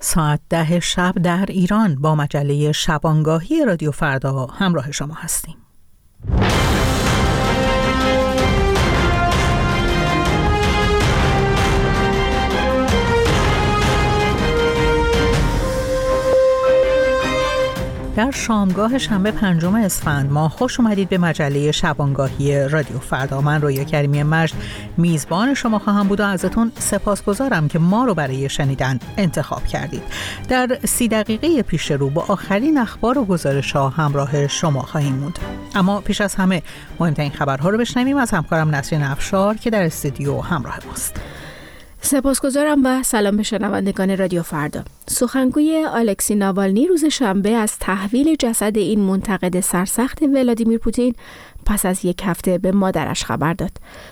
ساعت ده شب در ایران با مجله شبانگاهی رادیو فردا همراه شما هستیم. در شامگاه شنبه پنجم اسفند ماه خوش اومدید به مجله شبانگاهی رادیو فردا. من رویا کریمی مجد. میزبان شما خواهم بود و ازتون سپاسگزارم که ما رو برای شنیدن انتخاب کردید. در سی دقیقه پیش رو با آخرین اخبار و گزارش ها همراه شما خواهیم موند. اما پیش از همه مهمترین خبرها رو بشنویم از همکارم نسرین افشار که در استودیو همراه ماست. سپاسگزارم و سلام به شنوندگان رادیو فردا. سخنگوی آلکسی ناوالنی روز شنبه از تحویل جسد این منتقد سرسخت ولادیمیر پوتین پس از یک هفته به مادرش خبر داد.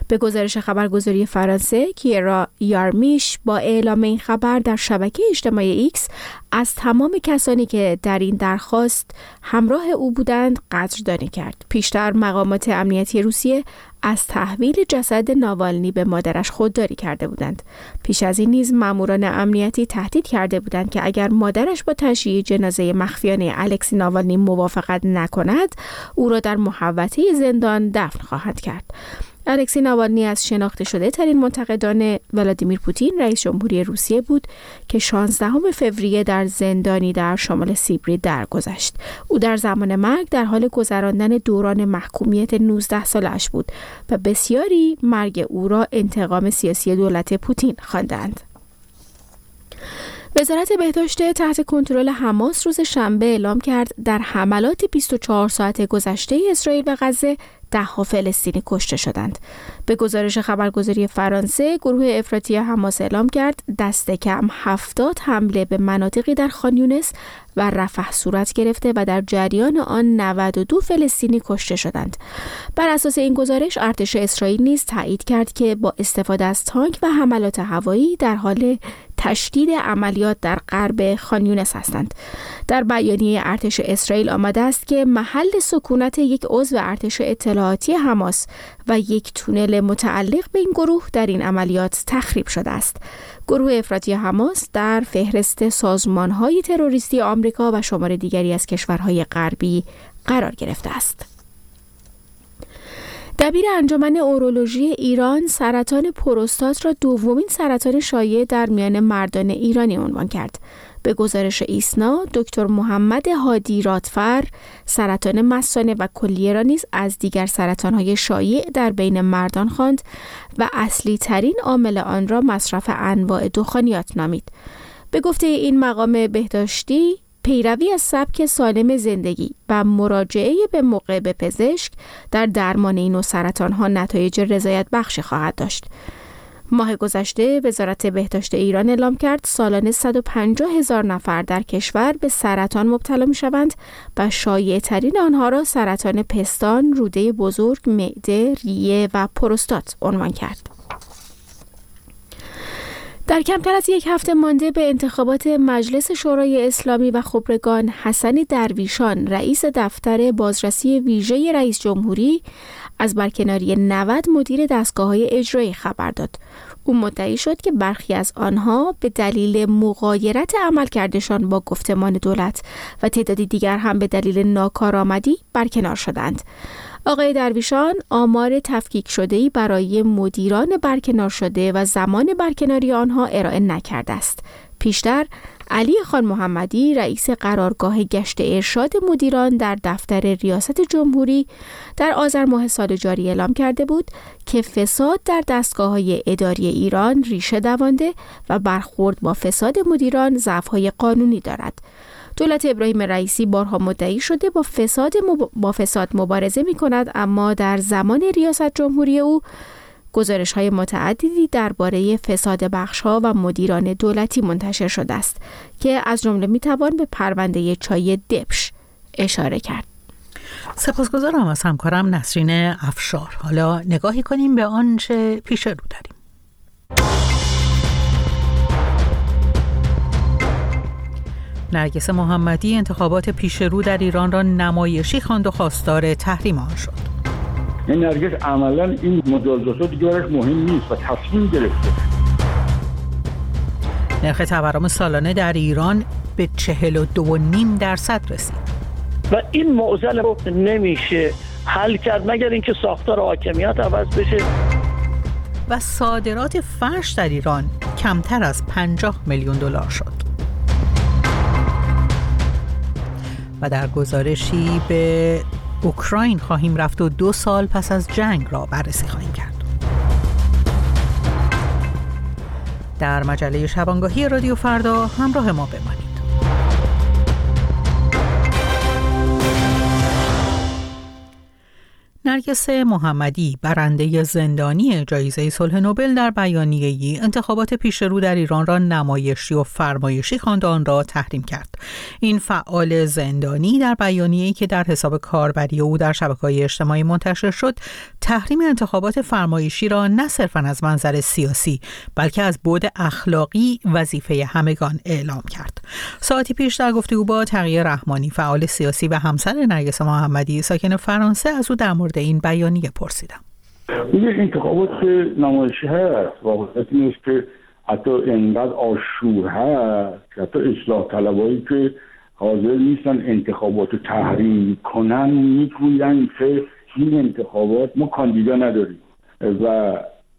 به گزارش خبرگزاری فرانسه کیرا یارمیش با اعلام این خبر در شبکه اجتماعی ایکس از تمام کسانی که در این درخواست همراه او بودند قدردانی کرد. پیشتر مقامات امنیتی روسیه از تحویل جسد ناوالنی به مادرش خودداری کرده بودند. پیش از این نیز ماموران امنیتی تهدید کرده بودند که اگر مادرش با تشییع جنازه مخفیانه الکسی ناوالنی موافقت نکند، او را در محوطه زندان دفن خواهد کرد. الکسی ناوالنی از شناخته شده ترین منتقدان ولادیمیر پوتین رئیس جمهوری روسیه بود که 16 فوریه در زندانی در شمال سیبری درگذشت. او در زمان مرگ در حال گذراندن دوران محکومیت 19 سالش بود و بسیاری مرگ او را انتقام سیاسی دولت پوتین خواندند. وزارت بهداشت تحت کنترل حماس روز شنبه اعلام کرد در حملات 24 ساعت گذشته اسرائیل و غزه ها فلسطینی کشته شدند. به گزارش خبرگزاری فرانسه گروه افراطی حماس اعلام کرد دست کم هفتاد حمله به مناطقی در خانیونس و رفح صورت گرفته و در جریان آن 92 فلسطینی کشته شدند. بر اساس این گزارش ارتش اسرائیل نیز تایید کرد که با استفاده از تانک و حملات هوایی در حال تشدید عملیات در غرب خانیونس هستند. در بیانیه ارتش اسرائیل آمده است که محل سکونت یک عضو ارتش اطلاعاتی حماس و یک تونل متعلق به این گروه در این عملیات تخریب شده است. گروه افراطی حماس در فهرست سازمانهای تروریستی آمریکا و شمار دیگری از کشورهای غربی قرار گرفته است. دبیر انجمن اورولوژی ایران سرطان پروستات را دومین سرطان شایع در میان مردان ایرانی عنوان کرد. به گزارش ایسنا دکتر محمد هادی رادفر سرطان مثانه و کلیه را نیز از دیگر سرطانهای شایع در بین مردان خواند و اصلی ترین عامل آن را مصرف انواع دخانیات نامید. به گفته این مقام بهداشتی پیروی از سبک سالم زندگی و مراجعه به موقع به پزشک در درمان این و سرطان ها نتایج رضایت بخشی خواهد داشت. ماه گذشته وزارت بهداشت ایران اعلام کرد سالانه 150 هزار نفر در کشور به سرطان مبتلا می شوند و شایع ترین آنها را سرطان پستان، روده بزرگ، معده، ریه و پروستات عنوان کرد. در کمتر از یک هفته مانده به انتخابات مجلس شورای اسلامی و خبرگان حسن درویشان رئیس دفتر بازرسی ویژه رئیس جمهوری از برکناری 90 مدیر دستگاه های اجرایی خبر داد. او مدعی شد که برخی از آنها به دلیل مغایرت عملکردشان با گفتمان دولت و تعدادی دیگر هم به دلیل ناکارآمدی برکنار شدند. آقای درویشان آمار تفکیک شده برای مدیران برکنار شده و زمان برکناری آنها ارائه نکرده است. پیشتر علی خان محمدی رئیس قرارگاه گشت ارشاد مدیران در دفتر ریاست جمهوری در آذر ماه سال جاری اعلام کرده بود که فساد در دستگاه های اداری ایران ریشه دوانده و برخورد با فساد مدیران ضعف‌های قانونی دارد. دولت ابراهیم رئیسی بارها مدعی شده با فساد, با فساد مبارزه می کند اما در زمان ریاست جمهوری او گزارش های متعددی درباره فساد بخش ها و مدیران دولتی منتشر شده است که از جمله می توان به پرونده چای دپش اشاره کرد. سپاسگزارم از همکارم نسرین افشار حالا نگاهی کنیم به آنچه پیش رو داریم نرگس محمدی انتخابات پیش رو در ایران را نمایشی خواند و خواستار تحریم آن شد. این نرگس عملا این مجازات دیگه مهم نیست و تصمیم گرفته. نرخ تورم سالانه در ایران به 42.5 درصد رسید. و این معضل رو نمیشه حل کرد مگر اینکه ساختار حاکمیت عوض بشه. و صادرات فرش در ایران کمتر از 50 میلیون دلار شد. و در گزارشی به اوکراین خواهیم رفت و دو سال پس از جنگ را بررسی خواهیم کرد. در مجله شبانگاهی رادیو فردا همراه ما بمانید. نرگس محمدی برنده زندانی جایزه صلح نوبل در بیانیه‌ای انتخابات پیش رو در ایران را نمایشی و فرمایشی خواند آن را تحریم کرد. این فعال زندانی در بیانیه‌ای که در حساب کاربری او در شبکه‌های اجتماعی منتشر شد تحریم انتخابات فرمایشی را نه صرفا از منظر سیاسی بلکه از بود اخلاقی وظیفه همگان اعلام کرد. ساعتی پیش در گفتگو با تغییر رحمانی فعال سیاسی و همسر نرگس محمدی ساکن فرانسه از او در مورد این بیانیه پرسیدم. این انتخابات نمایشی هست واقعیت نیست که حتی انقدر آشور هست حتی اصلاح طلبایی که حاضر نیستن انتخابات رو تحریم کنن می‌گوین که این انتخابات ما کاندیدا نداریم. و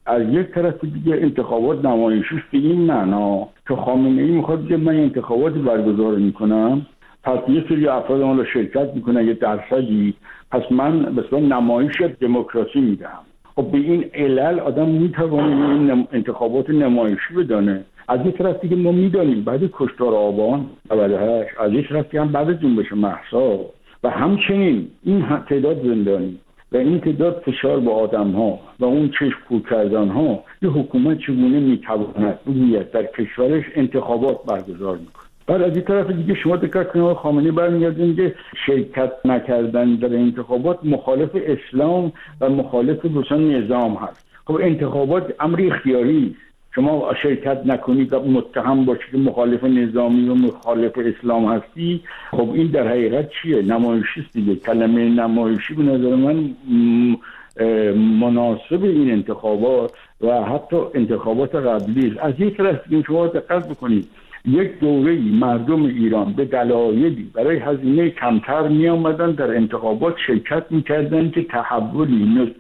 از یک طرف دیگه انتخابات نمایشی به این معنا که خامنه ای می‌خواد بگه من انتخاباتی برگزار می‌کنم پس یه سری افراد حالا شرکت می‌کنن یه درصدی. پس من به نمایش دموکراسی میدم خب به این علل آدم می‌توانه این انتخابات نمایشی بدانه. از یک طرف دیگه ما می‌دانیم بعد کشتار آبان 98 از یک طرف هم بعد جنبش محسا. و همچنین این تعداد زندانی و این تعداد فشار به آدم ها و اون چشم پور کردن ها یه حکومت چگونه می‌تواند در کشورش انتخابات برگزار می‌کنه بعد از این طرف دیگه شما دقت کنید خامنه‌ای برمیگرده که شرکت نکردن در انتخابات مخالف اسلام و مخالف روشن نظام هست. خب انتخابات امر اختیاری شما شرکت نکنید و متهم باشید که مخالف نظامی و مخالف اسلام هستی. خب این در حقیقت چیه؟ نمایشی است دیگه. کلمه نمایشی به نظر من مناسب این انتخابات و حتی انتخابات قبلی از یک طرف شما دقت بکنید. یک دوره مردم ایران به دلایلی برای هزینه کمتر می آمدن در انتخابات شرکت می‌کردن که تحولی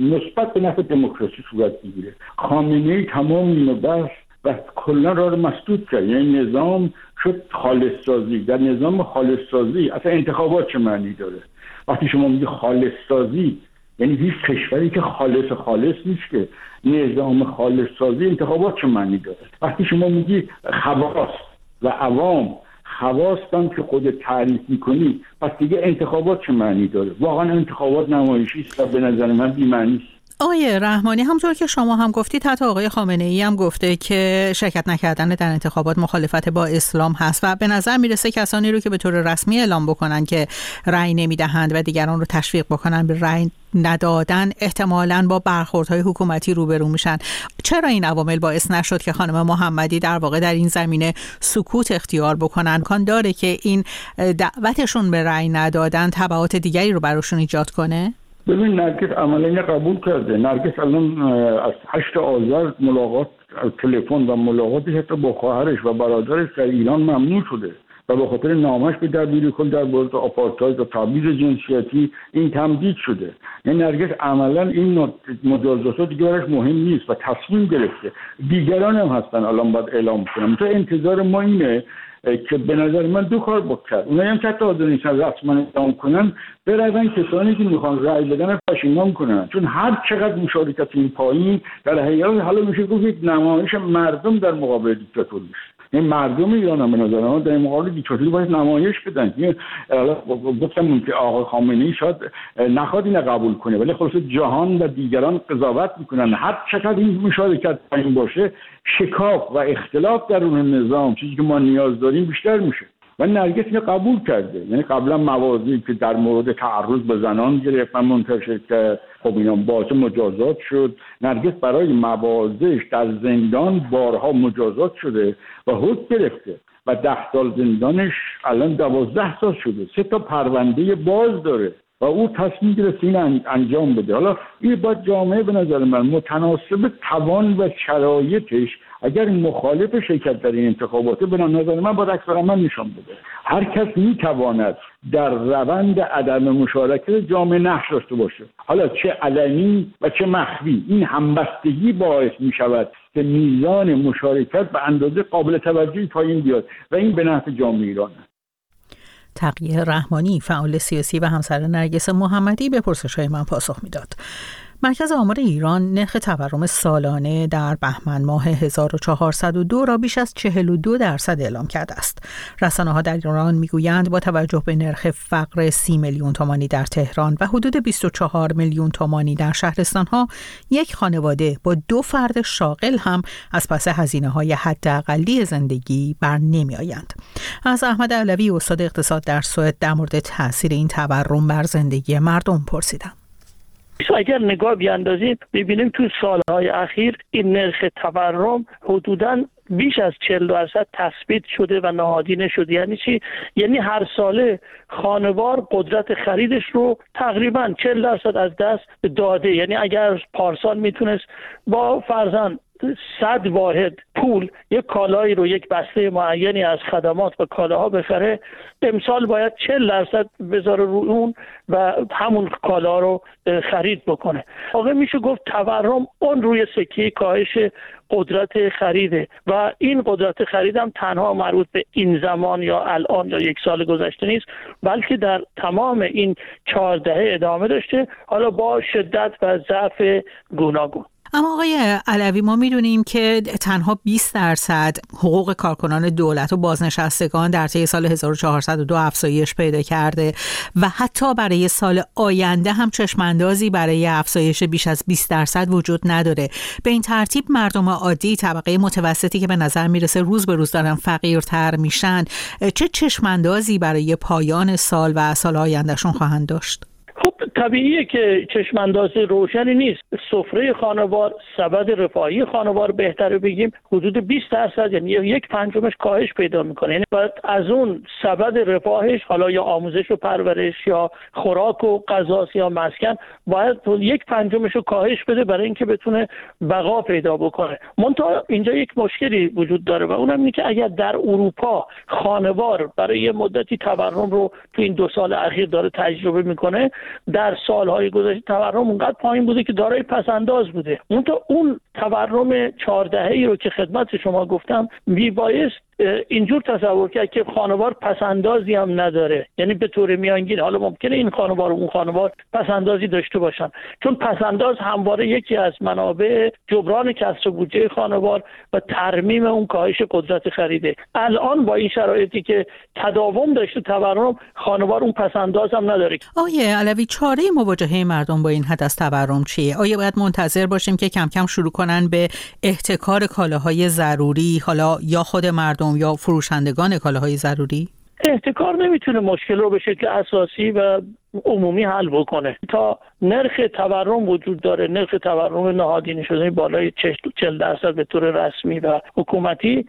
نسبت به نفع دموکراسی صورت بگیره خامنه تمام اینو بس و کلا را رو مسدود کرد. یعنی نظام شد خالص سازی در نظام خالص سازی اصلا انتخابات چه معنی داره؟ وقتی شما میگی خالص سازی یعنی هیچ کشوری که خالص خالص نیست که نظام خالص سازی انتخابات چه معنی داره؟ وقتی شما میگی خواست و عوام خواستن که خود تعریف می‌کنی پس دیگه انتخابات چه معنی داره؟ واقعا انتخابات نمایشی است و به نظر من بیمعنی آقای رحمانی همطور که شما هم گفتید حتی آقای خامنه ای هم گفته که شرکت نکردن در انتخابات مخالفت با اسلام هست و به نظر می‌رسه کسانی رو که به طور رسمی اعلام بکنن که رأی نمی‌دهند و دیگران رو تشویق بکنن به رأی ندادن احتمالا با برخوردهای حکومتی روبرو میشن. چرا این عوامل باعث نشد که خانم محمدی در واقع در این زمینه سکوت اختیار بکنن؟ کان داره که این دعوتشون به رأی ندادن تبعات دیگری رو براشون ایجاد کنه؟ ببین نرگس عملا قبول کرده. نرگس الان از هشت آذر ملاقات تلفن و ملاقاتش حتی با خواهرش و برادرش در ایران ممنوع شده. و به خاطر نامش به دبیر کل در مورد آپارتاید و تبعیض جنسیتی این تمدید شده. یعنی نرگس عملا این مجازات دیگه براش مهم نیست و تصمیم گرفته. دیگران هم هستن الان باید اعلام کنم. تو انتظار ما اینه که به نظر من دو کار بکرد اونایی هم که حتی حاضر نیستن رسما اعلام کنن برون کسانی که می‌خوان رأی بدن پشیمان کنن. چون هر چقدر مشارکت این پایین در حقیقت حالا میشه گفت یک نمایش مردم در مقابل دیکتاتوری این مردم ایران هم به نظر من در مقابل دیکتاتوری باید نمایش بدن. گفتم که آقا خامنه ای شاید نخواد اینو قبول کنه ولی خلاص جهان و دیگران قضاوت می‌کنن. هر چقدر این مشارکت پایین باشه شکاف و اختلاف در اون نظام چیزی که ما نیاز داریم بیشتر میشه. و نرگس اینو قبول کرده. یعنی قبلا موازی که در مورد تعرض به زنان گرفت و منتشر کرد. خب اینا باعث مجازات شد. نرگس برای موازش در زندان بارها مجازات شده و حد گرفته و ده سال زندانش الان دوازده سال شده. سه تا پرونده باز داره و او تصمیم گرفت این انجام بده. حالا این باید جامعه به نظر من متناسب توان و شرایطش اگر مخالف شرکت در این انتخابات به نظر من با اکثر من نشان بده. هر کس می‌تواند در روند عدم مشارکت جامعه نقش داشته باشه. حالا چه علنی و چه مخفی. این همبستگی باعث می شود که میزان مشارکت به اندازه قابل توجهی پایین بیاد و این به نفع جامعه ایرانه تقیه رحمانی فعال سیاسی و همسر نرگس محمدی به پرسش های من پاسخ می‌داد. مرکز آمار ایران نرخ تورم سالانه در بهمن ماه 1402 را بیش از 42 درصد اعلام کرده است. رسانه ها در ایران می‌گویند با توجه به نرخ فقر 30 میلیون تومانی در تهران و حدود 24 میلیون تومانی در شهرستان ها یک خانواده با دو فرد شاغل هم از پس هزینه های حداقلی زندگی بر نمی آیند. از احمد علوی استاد اقتصاد در سوئد در مورد تاثیر این تورم بر زندگی مردم پرسیدم. اگر نگاه بیاندازیم ببینیم تو سالهای اخیر این نرخ تورم حدودا بیش از 40 درصد تثبیت شده و نهادینه شده یعنی چی؟ یعنی هر ساله خانوار قدرت خریدش رو تقریبا 40 درصد از دست داده. یعنی اگر پارسال می‌تونست با فرزن صد واحد پول یک کالایی رو یک بسته معینی از خدمات و کالاها بخره. امسال باید چل درصد بذاره رو اون و همون کالا رو خرید بکنه. واقع میشه گفت تورم اون روی سکه کاهش قدرت خریده و این قدرت خرید هم تنها مربوط به این زمان یا الان یا یک سال گذشته نیست بلکه در تمام این چهار دهه ادامه داشته. حالا با شدت و ضعف گوناگون. اما آقای علوی ما می‌دونیم که تنها 20 درصد حقوق کارکنان دولت و بازنشستگان در طی سال 1402 افزایش پیدا کرده و حتی برای سال آینده هم چشماندازی برای افزایش بیش از 20 درصد وجود نداره. به این ترتیب مردم عادی طبقه متوسطی که به نظر می‌رسه روز به روز دارن فقیرتر میشن چه چشماندازی برای پایان سال و سال آیندهشون خواهند داشت؟ طبیعیه که چشمانداز روشنی نیست. سفره خانوار سبد رفاهی خانوار بهتره بگیم. حدود 20 درصد یعنی یک پنجمش کاهش پیدا می‌کنه. یعنی باید از اون سبد رفاهش حالا یا آموزش و پرورش یا خوراک و غذا یا مسکن باید یک پنجمش رو کاهش بده برای اینکه بتونه بقا پیدا بکنه. منتها اینجا یک مشکلی وجود داره و اونم اینه که اگر در اروپا خانوار برای یه مدتی تورم رو تو این دو سال اخیر داره تجربه می‌کنه در سالهای گذشته تورم اونقدر پایین بوده که دارای پسنداز بوده. اون تا اون تورم چهاردهه ای رو که خدمت شما گفتم میبایست اینجور تصور کرد که خانوار پسندازی هم نداره. یعنی به طور میانگین حالا ممکنه این خانوار و اون خانوار پسندازی داشته باشن. چون پسنداز همواره یکی از منابع جبران کسر بودجه خانوار و ترمیم اون کاهش قدرت خریده. الان با این شرایطی که تداوم داشته تورم خانوار اون پسنداز هم نداره. آیه علوی چاره مواجهه مردم با این حد از تورم چیه؟ آیا باید منتظر باشیم که کم کم شروع کنن به احتکار کالاهای ضروری حالا یا خود مردم یا فروشندگان کالاهای ضروری؟ احتکار نمی‌تونه مشکل رو به شکل اساسی و عمومی حل بکنه. تا نرخ تورم وجود داره نرخ تورم نهادینه شده بالای 40 درصد به طور رسمی و حکومتی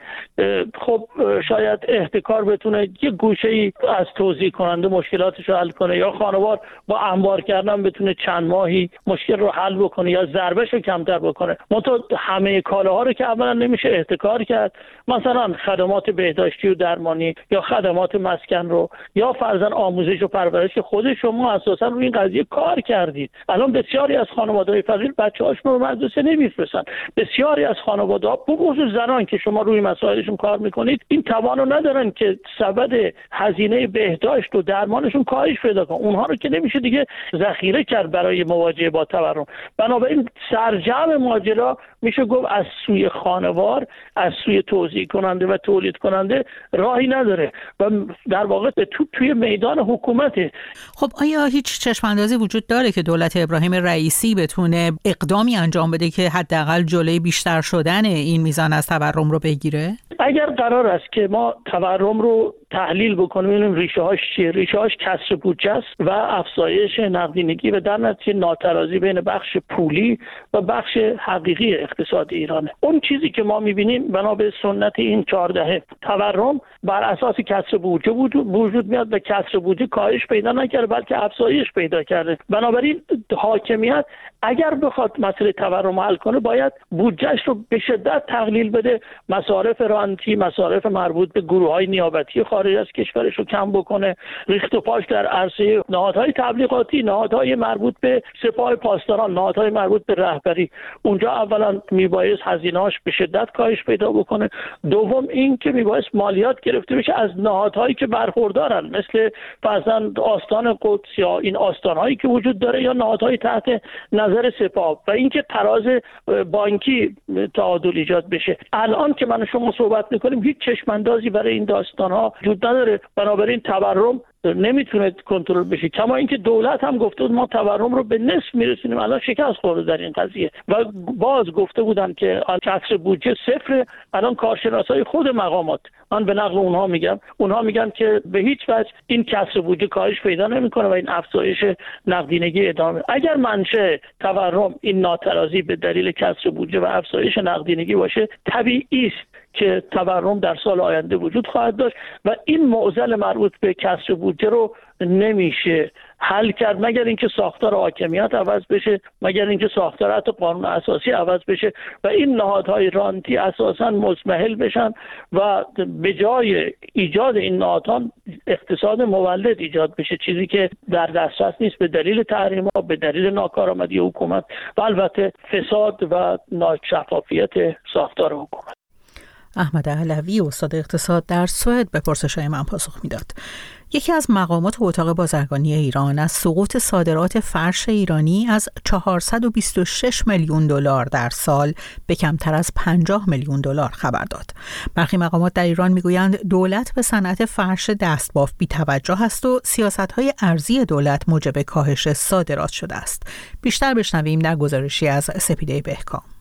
خب شاید احتکار بتونه یه گوشه ای از توضیح کننده مشکلاتش رو حل کنه یا خانوار با انبار کردن بتونه چند ماهی مشکل رو حل بکنه یا ضربش رو کمتر بکنه. منتها همه کالاها رو که اولا نمیشه احتکار کرد. مثلا خدمات بهداشتی و درمانی یا خدمات مسکن رو یا فرزن آموزش و پرورش خودش شما اساسا روی این قضیه کار کردید. الان بسیاری از خانواده فقیر بچه هاشون رو مدرسه نمیفرستن. بسیاری از خانواده ها بخصوص زنان که شما روی مسائلشون کار می‌کنید این توان رو ندارن که سبد هزینه بهداشت و درمانشون کاهش پیدا کن اونها رو که نمیشه دیگه ذخیره کرد برای مواجهه با تورم. بنابراین سرجم ماجرا میشه گفت از سوی خانوار از سوی توضیح کننده و تولید کننده راهی نداره. و در واقع تو توی میدان حکومته. خب آیا هیچ چشماندازی وجود داره که دولت ابراهیم رئیسی بتونه اقدامی انجام بده که حداقل جلوی بیشتر شدن این میزان از تورم رو بگیره؟ اگر قرار است که ما تورم رو تحلیل بکنیم ببینیم ریشه هاش چیه. ریشه هاش کسر بودجه است و افزایش نقدینگی و در نتیجه ناترازی بین بخش پولی و بخش حقیقی اقتصاد ایرانه. اون چیزی که ما می‌بینیم بنا به سنت این چهاردهه تورم بر اساس کسر بودجه وجود میاد و کسر بودجه کاهش پیدا نکرده بلکه افزایش پیدا کرده. بنابراین حاکمیت اگر بخواد مسئله تورم حل کنه باید بودجهش رو به شدت تقلیل بده. مصارف رانتی مصارف مربوط به گروه های نیابتی خارج از کشورش رو کم بکنه. ریخت و پاش در عرصه نهادهای تبلیغاتی نهادهای مربوط به سپاه پاسداران نهادهای مربوط به رهبری. اونجا اولا میبایست هزینهاش به شدت کاهش پیدا بکنه. دوم این که میبایست مالیات گرفته بشه از نهادهایی که برخوردارن مثل مثلا آستان قدس یا این آستانهایی که وجود داره یا نهادهای تحت نظر سپاه و اینکه تراز بانکی تعادل ایجاد بشه. الان که من شما صحبت می‌کنیم هیچ چشماندازی برای این داستان ها وجود نداره. بنابراین تورم نمی‌تونه کنترل بشه. کما اینکه دولت هم گفته بود ما تورم رو به نصف میرسونیم. الان شکست خورده در این قضیه. و باز گفته بودن که کسر بودجه صفر الان کارشناسای خود مقامات. من به نقل اونها میگم. اونها میگن که به هیچ وجه این کسر بودجه کاهش پیدا نمی‌کنه و این افزایش نقدینگی ادامه. اگر منشه تورم این ناترازی به دلیل کسر بودجه و افزایش نقدینگی باشه طبیعی است. که تورم در سال آینده وجود خواهد داشت و این معضل مربوط به کسر بودجه رو نمیشه حل کرد مگر اینکه ساختار حاکمیت عوض بشه مگر اینکه ساختار حتی قانون اساسی عوض بشه و این نهادهای رانتی اساسا مزمحل بشن و به جای ایجاد این نهادها اقتصاد مولد ایجاد بشه چیزی که در دسترس نیست به دلیل تحریم ها به دلیل ناکارآمدی حکومت و البته فساد و ناشفافیت ساختار حکومت. احمد علوی استاد اقتصاد در سوئد به پرسش های من پاسخ می‌داد یکی از مقامات اتاق بازرگانی ایران از سقوط صادرات فرش ایرانی از 426 میلیون دلار در سال به کمتر از 50 میلیون دلار خبر داد. برخی مقامات در ایران می‌گویند دولت به صنعت فرش دستباف بی توجه است و سیاست های ارزی دولت موجب کاهش صادرات شده است. بیشتر بشنویم در گزارشی از سپیده بهکام.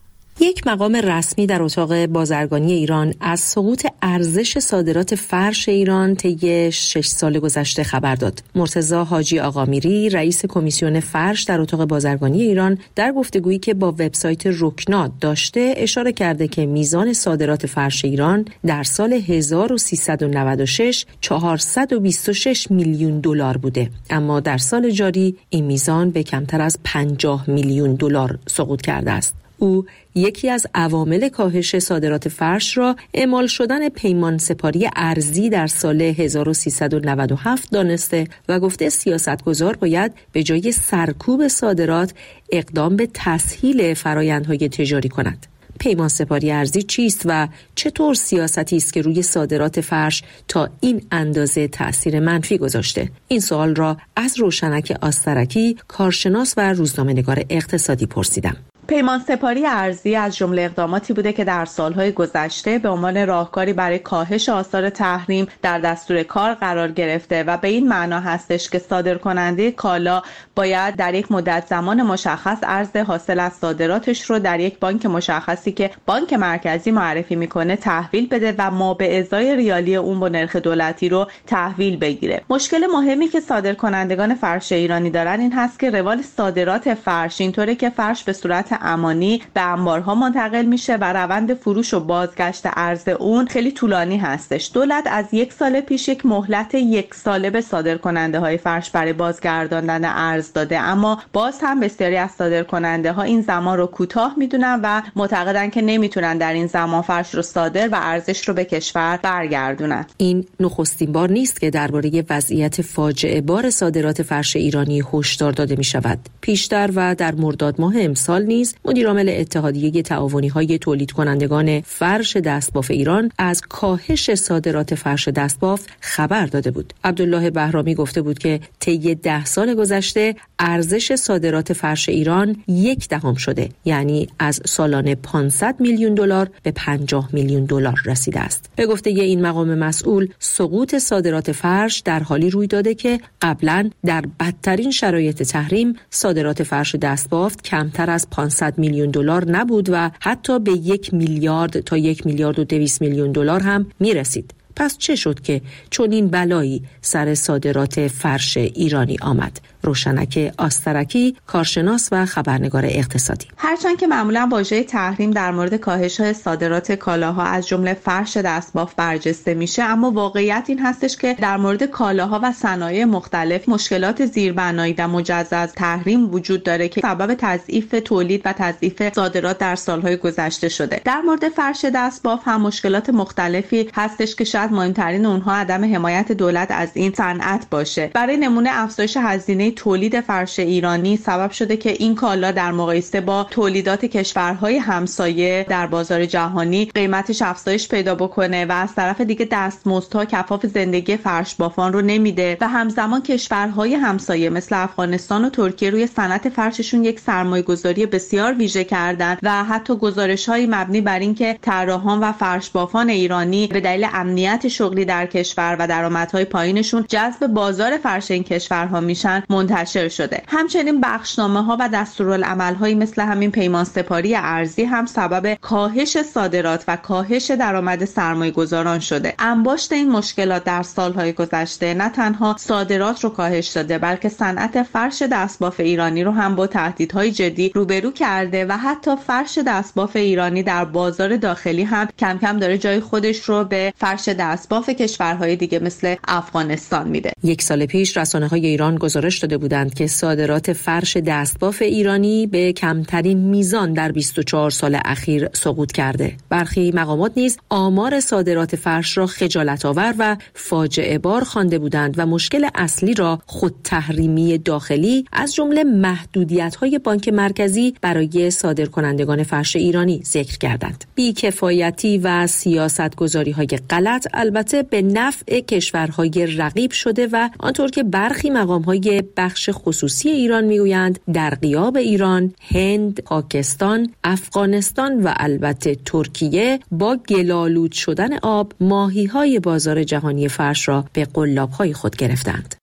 یک مقام رسمی در اتاق بازرگانی ایران از سقوط ارزش صادرات فرش ایران طی شش سال گذشته خبر داد. مرتزا حاجی آقامیری رئیس کمیسیون فرش در اتاق بازرگانی ایران در گفتگویی که با وبسایت رکنات داشته اشاره کرده که میزان صادرات فرش ایران در سال 1396 426 میلیون دلار بوده اما در سال جاری این میزان به کمتر از 50 میلیون دلار سقوط کرده است. او یکی از عوامل کاهش صادرات فرش را اعمال شدن پیمان سپاری ارزی در سال 1397 دانسته و گفته سیاستگزار باید به جای سرکوب صادرات اقدام به تسهیل فرایندهای تجاری کند. پیمان سپاری ارزی چیست و چطور سیاستی است که روی صادرات فرش تا این اندازه تاثیر منفی گذاشته این سوال را از روشنک آسترکی کارشناس و روزنامه‌نگار اقتصادی پرسیدم پیمان سپاری ارزی از جمله اقداماتی بوده که در سالهای گذشته به عنوان راهکاری برای کاهش آثار تحریم در دستور کار قرار گرفته و به این معنا هستش که صادر کننده کالا باید در یک مدت زمان مشخص ارز حاصل از صادراتش رو در یک بانک مشخصی که بانک مرکزی معرفی می‌کنه تحویل بده و ما به ازای ریالی اون با نرخ دولتی رو تحویل بگیره. مشکل مهمی که صادر کنندگان فرش ایرانی دارن این هست که روال صادرات فرش اینطوره که فرش به صورت امانی به انبارها منتقل میشه و روند فروش و بازگشت ارز اون خیلی طولانی هستش. دولت از یک سال پیش یک مهلت یک ساله به صادر کننده های فرش برای بازگرداندن ارز داده. اما باز هم بسیاری از صادر کننده ها این زمان رو کوتاه می‌دونن و معتقدن که نمی‌تونن در این زمان فرش رو صادر و ارزش رو به کشور برگردونن. این نخستین بار نیست که درباره وضعیت فاجعه بار صادرات فرش ایرانی هشدار داده می شود پیشتر و در مرداد ماه امسال نیز مدیرعامل اتحادیه تعاونی های تولید کنندگان فرش دستباف ایران از کاهش صادرات فرش دستباف خبر داده بود. عبدالله بهرامی گفته بود که طی ده سال گذشته ارزش صادرات فرش ایران یک دهم شده یعنی از سالانه 500 میلیون دلار به 50 میلیون دلار رسیده است. به گفته این مقام مسئول سقوط صادرات فرش در حالی روی داده که قبلا در بدترین شرایط تحریم صادرات فرش دستبافت کمتر از 500 میلیون دلار نبود و حتی به یک میلیارد تا یک میلیارد و دویست میلیون دلار هم می رسید. پس چه شد که چون این بلایی سر صادرات فرش ایرانی آمد روشنک آسترکی کارشناس و خبرنگار اقتصادی. هرچند که معمولا واژه تحریم در مورد کاهش های صادرات کالاها از جمله فرش دستباف برجسته میشه اما واقعیت این هستش که در مورد کالاها و صنایع مختلف مشکلات زیربنایی و مجزا تحریم وجود داره که سبب تضعیف تولید و تضعیف صادرات در سالهای گذشته شده. در مورد فرش دستباف هم مشکلات مختلفی هستش که شاید مهمترین اونها عدم حمایت دولت از این صنعت باشه. برای نمونه افزایش هزینه تولید فرش ایرانی سبب شده که این کالا در مقایسه با تولیدات کشورهای همسایه در بازار جهانی قیمتش افزایش پیدا بکنه و از طرف دیگه دستمزدها کفاف زندگی فرش بافان رو نمیده و همزمان کشورهای همسایه مثل افغانستان و ترکیه روی صنعت فرششون یک سرمایه گذاری بسیار ویژه کردن و حتی گزارش های مبنی بر اینکه طراحان و فرش بافان ایرانی به دلیل امنیت شغلی در کشور و درآمدهای پایینشون جذب بازار فرش این کشورها میشن منتشر شده. همچنین بخشنامه ها و دستورالعمل مثل همین پیمان سپاری ارزی هم سبب کاهش صادرات و کاهش درآمد سرمایه گذاران شده. انباشت این مشکلات در سالهای گذشته نه تنها صادرات رو کاهش داده بلکه صنعت فرش دستباف ایرانی رو هم با تهدیدهای جدی روبرو کرده و حتی فرش دستباف ایرانی در بازار داخلی هم کم کم داره جای خودش رو به فرش دستباف کشورهای دیگه مثل افغانستان میده. یک سال پیش رسانه های ایران گزارش داده بودند که صادرات فرش دستباف ایرانی به کمترین میزان در 24 سال اخیر سقوط کرده. برخی مقامات نیز آمار صادرات فرش را خجالت آور و فاجعه بار خوانده بودند و مشکل اصلی را خود تحریمی داخلی از جمله محدودیت های بانک مرکزی برای صادر کنندگان فرش ایرانی ذکر کردند. بیکفایتی و سیاست گذاری های غلط البته به نفع کشورهای رقیب شده و آنطور که برخی مقام های بخش خصوصی ایران می‌گویند. در قیاب ایران هند پاکستان افغانستان و البته ترکیه با گلالود شدن آب ماهی های بازار جهانی فرش را به قلاب های خود گرفتند.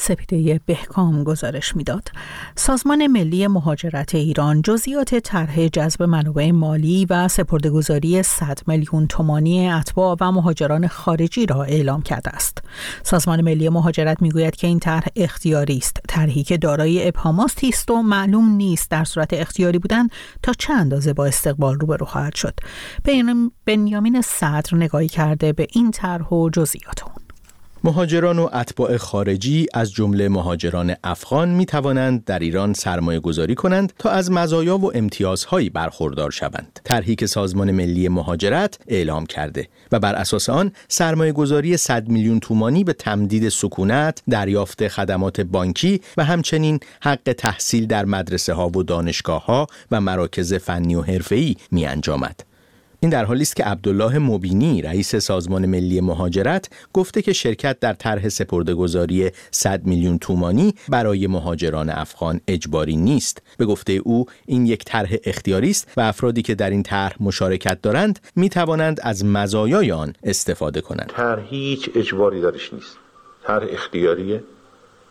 سپیده بهکام گزارش می‌داد. سازمان ملی مهاجرت ایران جزئیات طرح جذب منابع مالی و سپردهگذاری 100 میلیون تومانی اتباع و مهاجران خارجی را اعلام کرده است. سازمان ملی مهاجرت می‌گوید که این طرح اختیاری است. طرحی که دارای ابهاماتی است و معلوم نیست در صورت اختیاری بودن تا چه اندازه با استقبال روبرو خواهد شد. بنیامین صدر نگاهی کرده به این طرح و جزئیات مهاجران و اتباع خارجی از جمله مهاجران افغان می توانند در ایران سرمایه گذاری کنند تا از مزایا و امتیازهایی برخوردار شوند. طرحی که سازمان ملی مهاجرت اعلام کرده و بر اساس آن سرمایه گذاری 100 میلیون تومانی به تمدید سکونت، دریافت خدمات بانکی و همچنین حق تحصیل در مدرسه ها و دانشگاه ها و مراکز فنی و حرفه‌ای می انجامد. این در حالی است که عبدالله مبینی رئیس سازمان ملی مهاجرت گفته که شرکت در طرح سپردهگذاری 100 میلیون تومانی برای مهاجران افغان اجباری نیست. به گفته او این یک طرح اختیاری است و افرادی که در این طرح مشارکت دارند می توانند از مزایای آن استفاده کنند. طرح هیچ اجباری دارش نیست. طرح اختیاریه.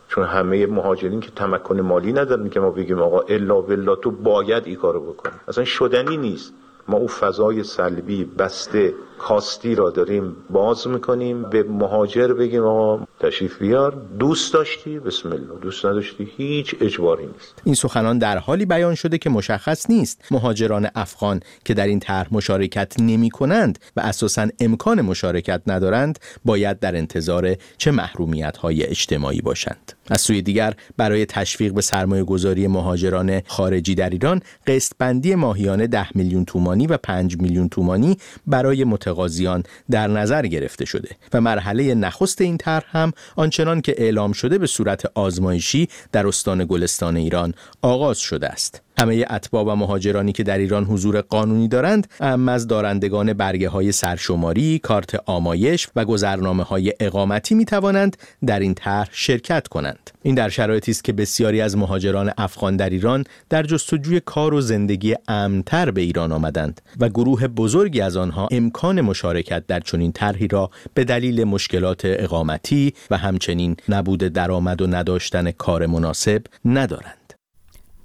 چون همه مهاجرین که تمکن مالی ندارن که ما بگیم آقا الا بالله تو باید این کارو بکنی. اصلا شدنی نیست. ما او فضای سلبی بسته کاستی را داریم باز می‌کنیم. به مهاجر بگیم آقا تشریف بیار. دوست داشتی؟ بسم الله. دوست نداشتی؟ هیچ اجباری نیست. این سخنان در حالی بیان شده که مشخص نیست. مهاجران افغان که در این طرح مشارکت نمی کنند و اساسا امکان مشارکت ندارند باید در انتظار چه محرومیت های اجتماعی باشند. از سوی دیگر برای تشویق به سرمایه گذاری مهاجران خارجی در ایران قسط بندی ماهیانه 10 میلیون تومانی و 5 میلیون تومانی برای متقاضیان در نظر گرفته شده و مرحله نخست این طرح هم آنچنان که اعلام شده به صورت آزمایشی در استان گلستان ایران آغاز شده است. همه اتباع و مهاجرانی که در ایران حضور قانونی دارند اما از دارندگان برگه های سرشماری، کارت آمایش و گذرنامه های اقامتی می توانند در این طرح شرکت کنند. این در شرایطی است که بسیاری از مهاجران افغان در ایران در جستجوی کار و زندگی امنتر به ایران آمدند و گروه بزرگی از آنها امکان مشارکت در چنین طرحی را به دلیل مشکلات اقامتی و همچنین نبود درآمد و نداشتن کار مناسب ندارند.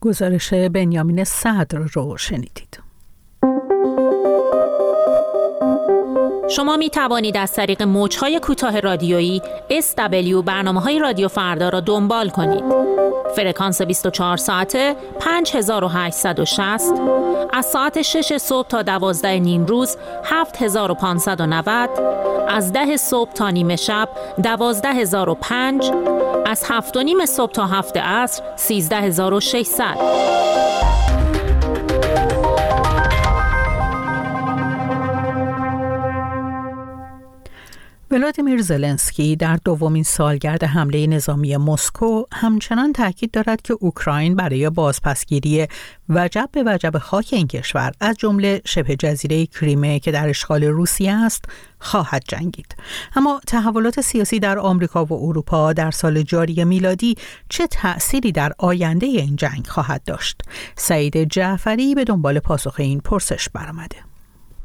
گزارش بنیامین صدر رو شنیدید. شما می توانید از طریق موجهای کوتاه رادیویی SW برنامه های رادیو فردا را دنبال کنید. فرکانس 24 ساعته 5860 از ساعت 6 صبح تا 12 نیم روز 7590 از 10 صبح تا نیمه شب 12005 از 7 نیم صبح تا 7 عصر 13600 ولادیمیر زلنسکی در دومین سالگرد حمله نظامی مسکو همچنان تاکید دارد که اوکراین برای بازپسگیری وجب به وجب خاک این کشور از جمله شبه جزیره کریمه که در اشغال روسیه است خواهد جنگید. اما تحولات سیاسی در آمریکا و اروپا در سال جاری میلادی چه تأثیری در آینده این جنگ خواهد داشت؟ سعید جعفری به دنبال پاسخ این پرسش برآمده.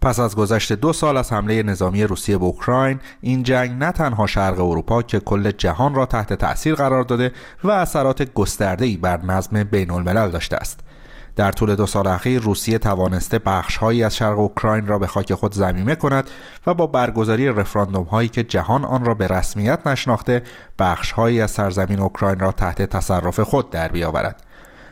پس از گذشت دو سال از حمله نظامی روسیه به اوکراین این جنگ نه تنها شرق اروپا که کل جهان را تحت تأثیر قرار داده و اثرات گسترده‌ای بر نظم بین الملل داشته است. در طول دو سال اخیر روسیه توانسته بخشهایی از شرق اوکراین را به خاک خود زمینه کند و با برگزاری رفراندوم هایی که جهان آن را به رسمیت نشناخته بخشهایی از سرزمین اوکراین را تحت تصرف خود در بیاورد.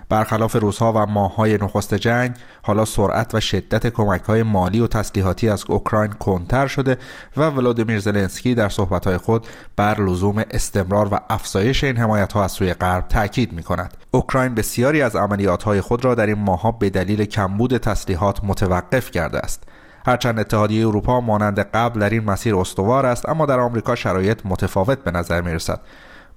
برخلاف روزها و ماههای نخست جنگ حالا سرعت و شدت کمک های مالی و تسلیحاتی از اوکراین کنتر شده و ولادیمیر زلنسکی در صحبتهای خود بر لزوم استمرار و افزایش این حمایت ها از سوی غرب تاکید می کند اوکراین بسیاری از عملیات های خود را در این ماهها به دلیل کمبود تسلیحات متوقف کرده است. هرچند اتحادیه اروپا مانند قبل در این مسیر استوار است اما در آمریکا شرایط متفاوت به نظر می رسد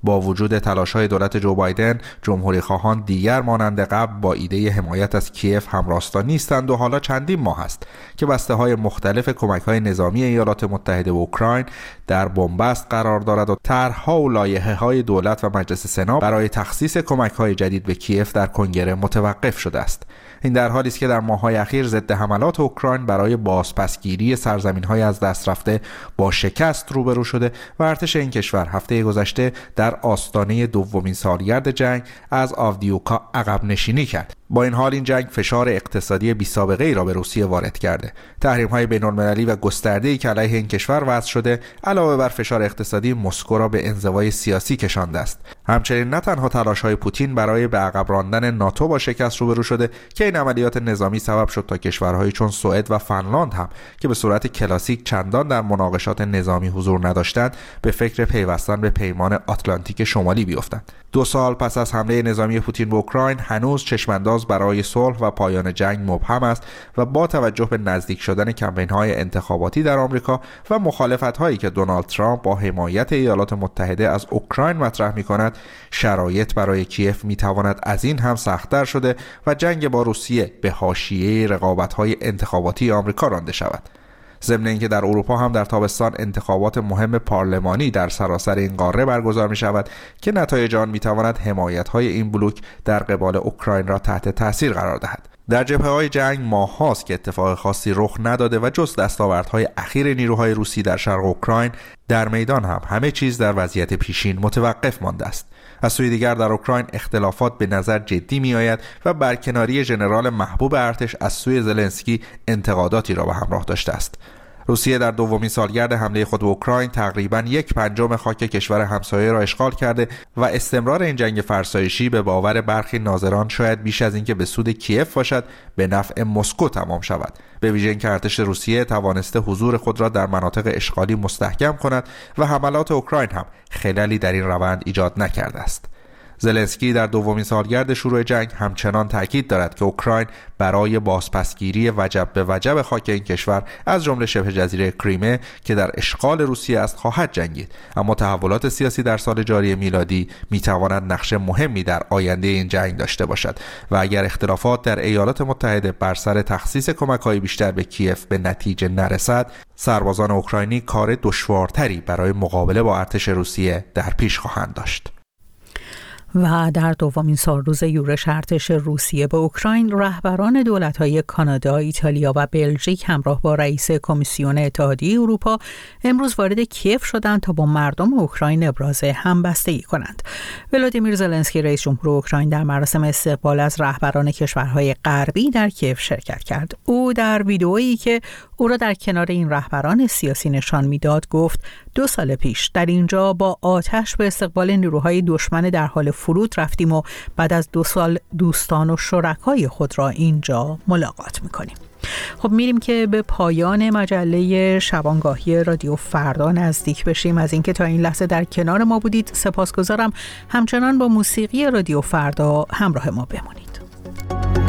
با وجود تلاش های دولت جو بایدن جمهوری خواهان دیگر مانند قبل با ایده حمایت از کیف همراستا نیستند و حالا چندین ماه است که بسته های مختلف کمک های نظامی ایالات متحده و اوکراین در بنبست قرار دارد و طرحها و لایحه های دولت و مجلس سنا برای تخصیص کمک های جدید به کیف در کنگره متوقف شده است. این در حالی است که در ماه‌های اخیر ضد حملات اوکراین برای بازپسگیری سرزمین‌های از دست رفته با شکست روبرو شده و ارتش این کشور. هفته گذشته در آستانه دومین سالگرد جنگ از آودیوکا عقب نشینی کرد. با این حال این جنگ فشار اقتصادی بی سابقه ای را به روسیه وارد کرده. تحریم های بین المللی و گسترده ای که علیه این کشور وضع شده علاوه بر فشار اقتصادی مسکو را به انزوای سیاسی کشانده است. همچنین نه تنها تلاش های پوتین برای به عقب راندن ناتو با شکست روبرو شده که این عملیات نظامی سبب شد تا کشورهایی چون سوئد و فنلاند هم که به صورت کلاسیک چندان در مناقشات نظامی حضور نداشتند به فکر پیوستن به پیمان آتلانتیک شمالی بیفتند. دو سال پس از حمله نظامی پوتین به اوکراین هنوز چشمانداز برای صلح و پایان جنگ مبهم است و با توجه به نزدیک شدن کمپین های انتخاباتی در آمریکا و مخالفت هایی که دونالد ترامپ با حمایت ایالات متحده از اوکراین مطرح می کند شرایط برای کیف می تواند از این هم سختتر شده و جنگ با روسیه به حاشیه رقابت های انتخاباتی آمریکا رانده شود. ضمن اینکه در اروپا هم در تابستان انتخابات مهم پارلمانی در سراسر این قاره برگزار می شود که نتایج آن می تواند حمایت های این بلوک در قبال اوکراین را تحت تاثیر قرار دهد. در جبهه های جنگ ماه هاست که اتفاق خاصی رخ نداده و جز دستاوردهای اخیر نیروهای روسی در شرق اوکراین در میدان هم همه چیز در وضعیت پیشین متوقف مانده است. از سوی دیگر در اوکراین اختلافات به نظر جدی می آید و برکناری ژنرال محبوب ارتش از سوی زلنسکی انتقاداتی را به همراه داشته است. روسیه در دومین سالگرد حمله خود به اوکراین تقریبا یک پنجم خاک کشور همسایه را اشغال کرده و استمرار این جنگ فرسایشی به باور برخی ناظران شاید بیش از اینکه به سود کیف باشد به نفع مسکو تمام شود. به ویژه اینکه ارتش روسیه توانسته حضور خود را در مناطق اشغالی مستحکم کند و حملات اوکراین هم خلالی در این روند ایجاد نکرده است. زلنسکی در دومین سالگرد شروع جنگ همچنان تاکید دارد که اوکراین برای بازپسگیری وجب به وجب خاک این کشور از جمله شبه جزیره کریمه که در اشغال روسیه است خواهد جنگید. اما تحولات سیاسی در سال جاری میلادی می‌تواند نقش مهمی در آینده این جنگ داشته باشد و اگر اختلافات در ایالات متحده بر سر تخصیص کمکهای بیشتر به کیف به نتیجه نرسد سربازان اوکراینی کار دشوارتری برای مقابله با ارتش روسیه در پیش خواهند داشت. و در دومین سال روز یورش ارتش روسیه به اوکراین رهبران دولت‌های کانادا، ایتالیا و بلژیک همراه با رئیس کمیسیون اتحادیه اروپا امروز وارد کیف شدند تا با مردم اوکراین ابراز همبستگی کنند. ولادیمیر زلنسکی رئیس جمهور اوکراین در مراسم استقبال از رهبران کشورهای غربی در کیف شرکت کرد. او در ویدئویی که او را در کنار این رهبران سیاسی نشان می‌داد گفت دو سال پیش. در اینجا با آتش به استقبال نیروهای دشمن در حال فرود رفتیم و بعد از دو سال دوستان و شرکای خود را اینجا ملاقات می‌کنیم. خب میریم که به پایان مجله شبانگاهی رادیو فردا نزدیک بشیم. از اینکه تا این لحظه در کنار ما بودید سپاسگزارم. همچنان با موسیقی رادیو فردا همراه ما بمونید.